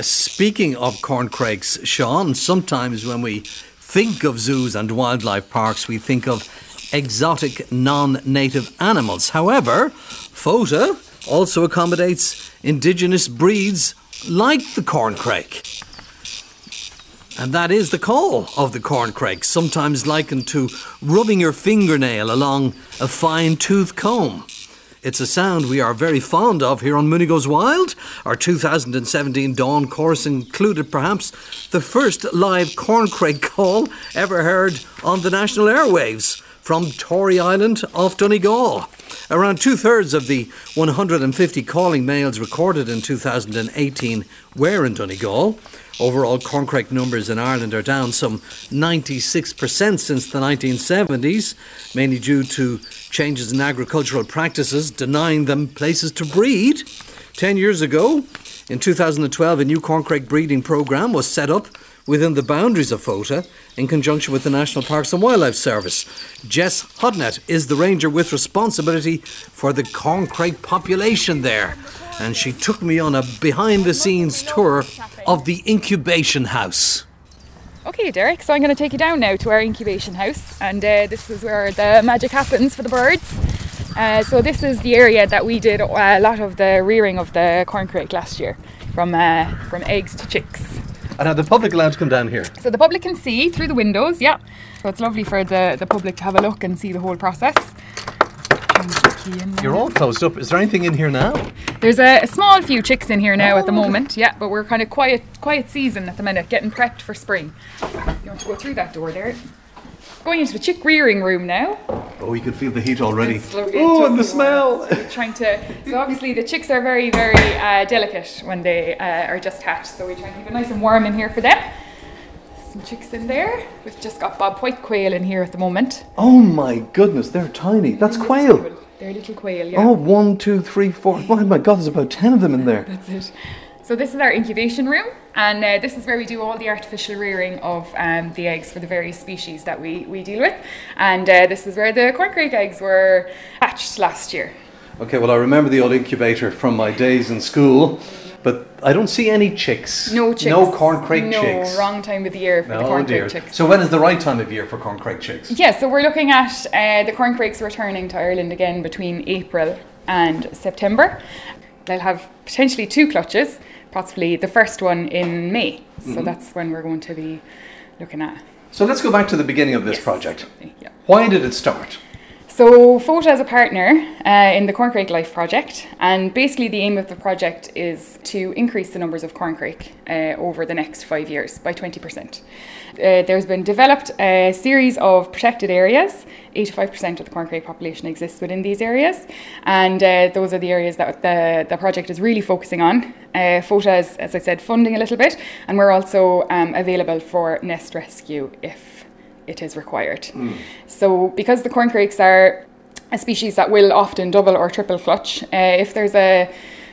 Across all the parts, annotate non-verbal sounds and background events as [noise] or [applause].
Speaking of corncrakes, Sean, sometimes when we think of zoos and wildlife parks, we think of exotic non native animals. However, FOTA also accommodates indigenous breeds like the corncrake. And that is the call of the corncrake, sometimes likened to rubbing your fingernail along a fine tooth comb. It's a sound we are very fond of here on Mooney Goes Wild. Our 2017 Dawn Chorus included perhaps the first live corncrake call ever heard on the national airwaves from Tory Island off Donegal. Around two thirds of the 150 calling males recorded in 2018 were in Donegal. Overall, corncrake numbers in Ireland are down some 96% since the 1970s, mainly due to changes in agricultural practices, denying them places to breed. Ten years ago, in 2012, a new corncrake breeding programme was set up within the boundaries of FOTA in conjunction with the National Parks and Wildlife Service. Jess Hodnett is the ranger with responsibility for the corncrake population there and she took me on a behind the scenes tour of the incubation house. Okay, Derek, so I'm going to take you down now to our incubation house, and uh, this is where the magic happens for the birds. Uh, so, this is the area that we did a lot of the rearing of the corncrake last year, from, uh, from eggs to chicks. And are the public allowed to come down here? So, the public can see through the windows, yeah. So, it's lovely for the, the public to have a look and see the whole process. You're all closed up. Is there anything in here now? There's a, a small few chicks in here now oh. at the oh. moment, yeah, but we're kind of quiet quiet season at the minute, getting prepped for spring. You want to go through that door there? Going into the chick rearing room now. Oh, you can feel the heat already. Oh, and the smell! So trying to. So obviously the chicks are very, very uh, delicate when they uh, are just hatched. So we try and keep it nice and warm in here for them some chicks in there. We've just got bobwhite quail in here at the moment. Oh my goodness, they're tiny. That's quail. They're little quail, yeah. Oh, one, two, three, four. Oh my god, there's about ten of them in there. That's it. So this is our incubation room, and uh, this is where we do all the artificial rearing of um, the eggs for the various species that we, we deal with. And uh, this is where the corncrake eggs were hatched last year. Okay, well, I remember the old incubator from my days in school. But I don't see any chicks. No chicks. No corncrake no, chicks. No, wrong time of the year for no, the corncrake dear. chicks. So when is the right time of year for corncrake chicks? Yes, yeah, so we're looking at uh, the corncrakes returning to Ireland again between April and September. They'll have potentially two clutches, possibly the first one in May. Mm-hmm. So that's when we're going to be looking at. So let's go back to the beginning of this yes, project. Yeah. Why did it start? So, FOTA is a partner uh, in the Corncrake Life project, and basically the aim of the project is to increase the numbers of corncrake uh, over the next five years by 20%. Uh, there's been developed a series of protected areas. 85% of the corncrake population exists within these areas, and uh, those are the areas that the, the project is really focusing on. Uh, FOTA is, as I said, funding a little bit, and we're also um, available for nest rescue if it is required. Mm. So, because the corncrakes are a species that will often double or triple clutch, uh, if there's a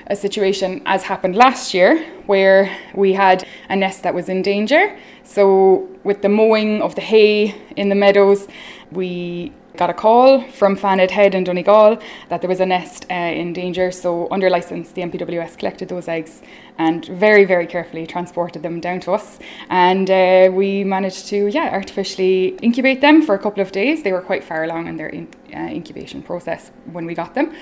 a situation as happened last year where we had a nest that was in danger. So, with the mowing of the hay in the meadows, we got a call from Fanad Head in Donegal that there was a nest uh, in danger. So, under license, the NPWS collected those eggs and very, very carefully transported them down to us. And uh, we managed to, yeah, artificially incubate them for a couple of days. They were quite far along in their in, uh, incubation process when we got them.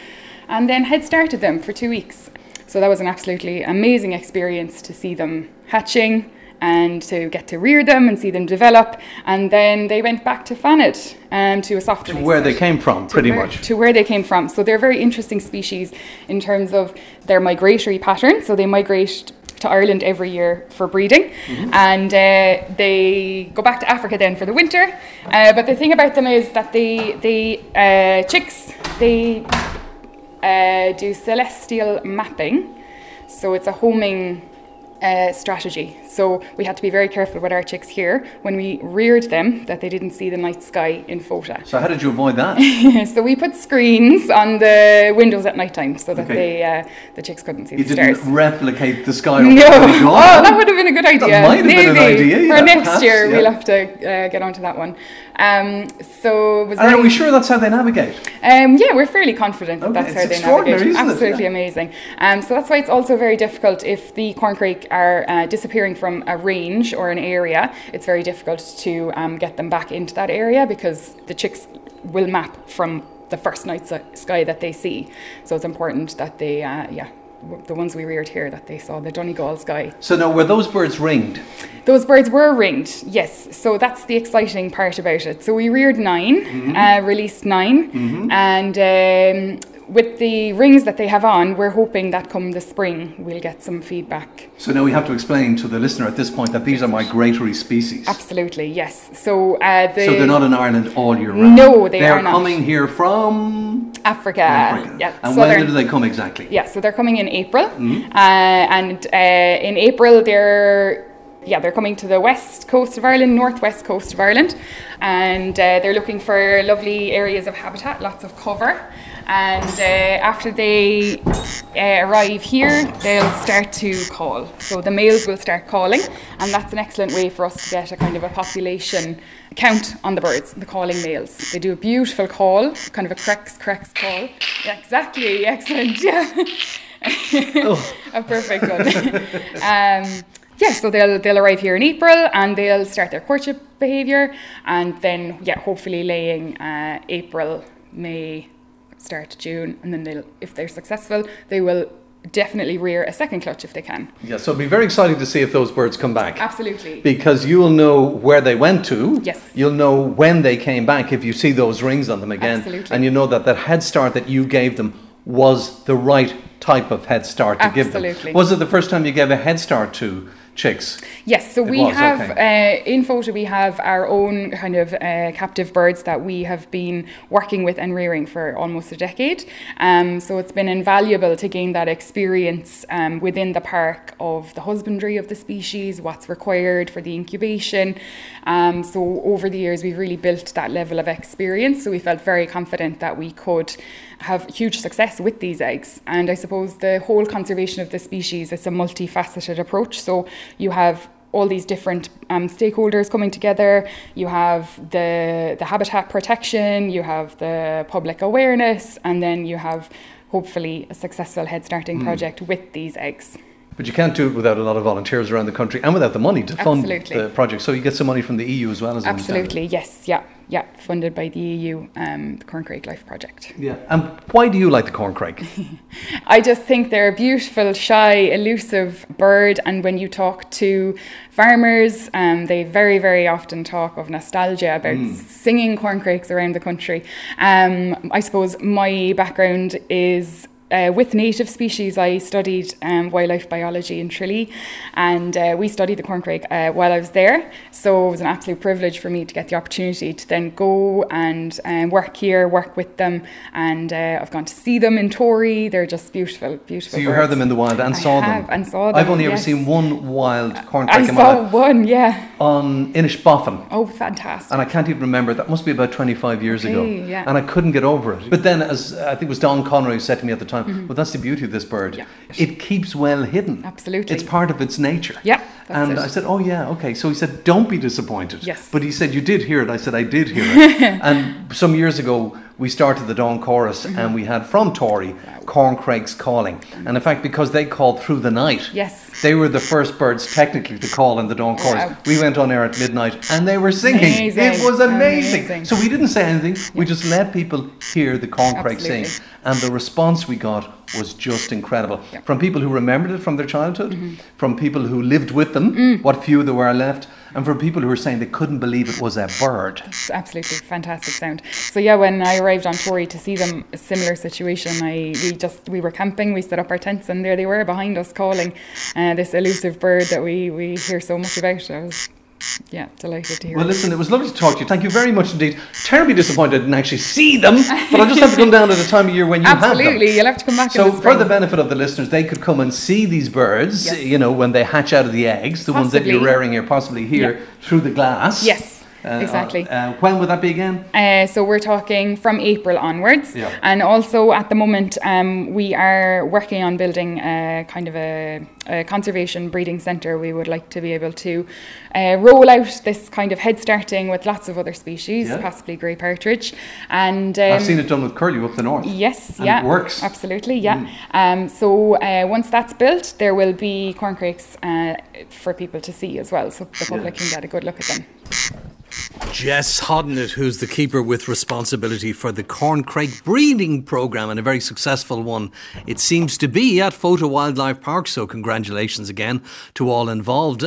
And then head started them for two weeks. So, that was an absolutely amazing experience to see them hatching and to get to rear them and see them develop. And then they went back to Fanad um, to a soft To where they came from, pretty where, much. To where they came from. So they're very interesting species in terms of their migratory pattern. So they migrate to Ireland every year for breeding, mm-hmm. and uh, they go back to Africa then for the winter. Uh, but the thing about them is that the they uh, chicks, they uh, do celestial mapping. So it's a homing uh, strategy. So we had to be very careful with our chicks here when we reared them that they didn't see the night sky in FOTA. So how did you avoid that? [laughs] so we put screens on the windows at night time so that okay. they uh, the chicks couldn't see you the stars. You didn't replicate the sky. No. [laughs] Oh, that would have been a good idea. That might have Maybe. been an idea. For next year, yeah. we'll have to uh, get onto that one. Um, so was And are we sure that's how they navigate? um, yeah, we're fairly confident that Okay, that's it's how they navigate. Absolutely Yeah. amazing. Um, so that's why it's also very difficult if the corncrake are uh, disappearing from a range or an area. It's very difficult to um, get them back into that area because the chicks will map from the first night sky that they see. So it's important that they, uh, yeah, the ones we reared here, that they saw the Donegal sky. So now, were those birds ringed? Those birds were ringed, yes. So that's the exciting part about it. So we reared 9 Mm-hmm. uh, released 9 and um, with the rings that they have on, we're hoping that come the spring we'll get some feedback. So now we have to explain to the listener at this point that these are migratory species. Absolutely, yes. So uh, the So they're not in Ireland all year round. No, they They're are not. coming here from Africa. Africa. Yeah, and southern- when do they come exactly? Yeah, so they're coming in April, Mm-hmm. uh, and uh, in April they're yeah they're coming to the west coast of Ireland, northwest coast of Ireland, and uh, they're looking for lovely areas of habitat, lots of cover. And uh, after they uh, arrive here, they'll start to call. So the males will start calling, and that's an excellent way for us to get a kind of a population count on the birds, the calling males. They do a beautiful call, kind of a crex crex call. Yeah, exactly, excellent. [laughs] Yeah. a perfect one. [laughs] um, yeah, so they'll they'll arrive here in April and they'll start their courtship behaviour, and then yeah, hopefully laying uh, April, May, start June, and then they'll if they're successful, they will definitely rear a second clutch if they can. Yeah, so it'll be very exciting to see if those birds come back. Absolutely. Because you'll know where they went to. Yes. You'll know when they came back if you see those rings on them again. Absolutely. And you know that that head start that you gave them was the right type of head start to give them. Absolutely. Was it the first time you gave a head start to chicks? Yes, so It we was, have okay. uh, in Fota we have our own kind of uh, captive birds that we have been working with and rearing for almost a decade. Um, so it's been invaluable to gain that experience um, within the park of the husbandry of the species, what's required for the incubation. Um, so over the years we've really built that level of experience. So we felt very confident that we could have huge success with these eggs. And I suppose the whole conservation of the species, it's a multifaceted approach. So you have all these different um, stakeholders coming together. You have the the habitat protection, you have the public awareness, and then you have hopefully a successful head starting project with these eggs. But you can't do it without a lot of volunteers around the country and without the money to fund Absolutely. the project. So you get some money from the EU as well as I understand it. Absolutely, yes, yeah, yeah, funded by the EU, um, the Corncrake Life Project. Yeah. And why do you like the corncrake? [laughs] I just think they're a beautiful, shy, elusive bird. And when you talk to farmers, um, they very, very often talk of nostalgia about singing corncrakes around the country. Um, I suppose my background is. Uh, with native species, I studied um, wildlife biology in Tralee, and uh, we studied the corncrake uh, while I was there. So it was an absolute privilege for me to get the opportunity to then go and um, work here, work with them, and uh, I've gone to see them in Tory. They're just beautiful, beautiful. So you birds. heard them in the wild and I saw them. and saw them. I've only ever seen one wild corncrake I in my saw life one, yeah. on Inishbofin. Oh, fantastic. And I can't even remember. That must be about 25 years ago. Yeah. And I couldn't get over it. But then, as I think it was Don Conroy who said to me at the time, well, that's the beauty of this bird. Mm-hmm. Yeah. It keeps well hidden. Absolutely. It's part of its nature. Yeah, And it. I said, oh, yeah, okay. So he said, don't be disappointed. Yes. But he said, you did hear it. I said, I did hear it. [laughs] and some years ago, we started the Dawn Chorus Mm-hmm. and we had from Tory Corncrakes calling. And in fact, because they called through the night, Yes. they were the first birds technically to call in the Dawn Chorus. We went on air at midnight and they were singing. Amazing. It was amazing. Amazing. So we didn't say anything. We just let people hear the corncrake sing. Absolutely. And the response we got was just incredible. Yeah. Mm-hmm. From people who remembered it from their childhood, from people who lived with them, what few there were left, and from people who were saying they couldn't believe it was a bird. It's absolutely fantastic sound. So yeah, when I arrived on Tory to see them, a similar situation. I we just we were camping, we set up our tents, and there they were behind us calling uh, this elusive bird that we we hear so much about. I was yeah delighted to hear. Well, it. listen, it was lovely to talk to you. Thank you very much indeed. Terribly disappointed I didn't actually see them, but I'll just have to come down at a time of year when you have them. Absolutely, you'll have to come back. So, in the for the benefit of the listeners, they could come and see these birds, Yes. you know, when they hatch out of the eggs, the ones that you're Possibly. rearing here, possibly here, Yeah. through the glass. Yes. Uh, exactly. Uh, when would that be again? Uh, so we're talking from April onwards. Yeah. And also at the moment, um, we are working on building a kind of a, a conservation breeding centre. We would like to be able to uh, roll out this kind of head starting with lots of other species, Yeah. possibly grey partridge. And um, I've seen it done with curlew up the north. Yes, And yeah. it works. Mm. Absolutely, yeah. Um, so uh, once that's built, there will be corncrakes uh, for people to see as well, so the public can get a good look at them. Jess Hodnett, who's the keeper with responsibility for the Corncrake breeding programme and a very successful one, it seems to be at Fota Wildlife Park. So, congratulations again to all involved.